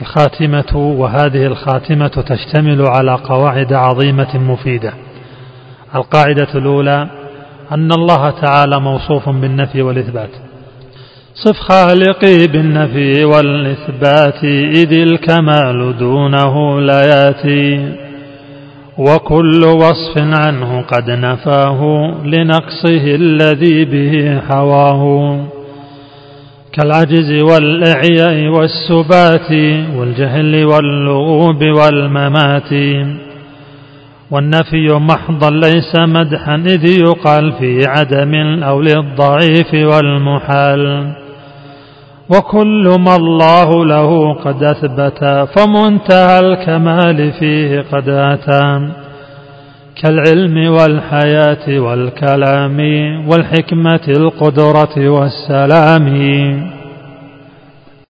الخاتمة وهذه الخاتمة تشتمل على قواعد عظيمة مفيدة. القاعدة الأولى أن الله تعالى موصوف بالنفي والإثبات. صف خالقي بالنفي والإثبات إذ الكمال دونه لا يأتي. وكل وصف عنه قد نفاه لنقصه الذي به حواه كالعجز والإعياء والسبات والجهل واللغوب والممات. والنفي محضا ليس مدحا إذ يقال في عدم أو للضعيف والمحال. وكل ما الله له قد أثبت فمنتهى الكمال فيه قد أتى. كالعلم والحياة والكلام والحكمة القدرة والسلام.